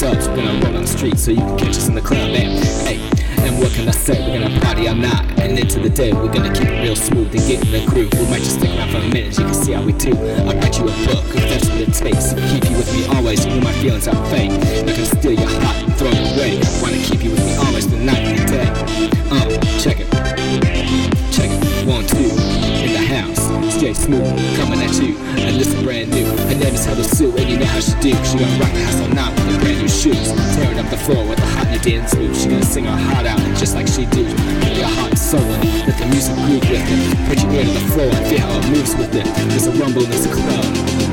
dubs. We're gonna on the street so you can catch us in the club. And hey, and what can I say? We're gonna party all night and into the day. We're gonna keep it real smooth and get in the groove. We might just stick around for a minute, you can see how we do. I'll write you a book if that's what it takes. Keep you with me always, when my feelings are fake. Not gonna steal your heart and throw it away. Wanna keep you with me always, the night and the day. Uh, check it. Stay smooth, coming at you, and listen brand new. Her name is Heather suit, and you know how she do. She gonna rock the house all night with her brand new shoes. Tearing up the floor with a hot new dance move. She gonna sing her heart out, just like she do. Put your heart it, let the music move with it. Put your ear to the floor and feel how it moves with it. There's a rumble in this club.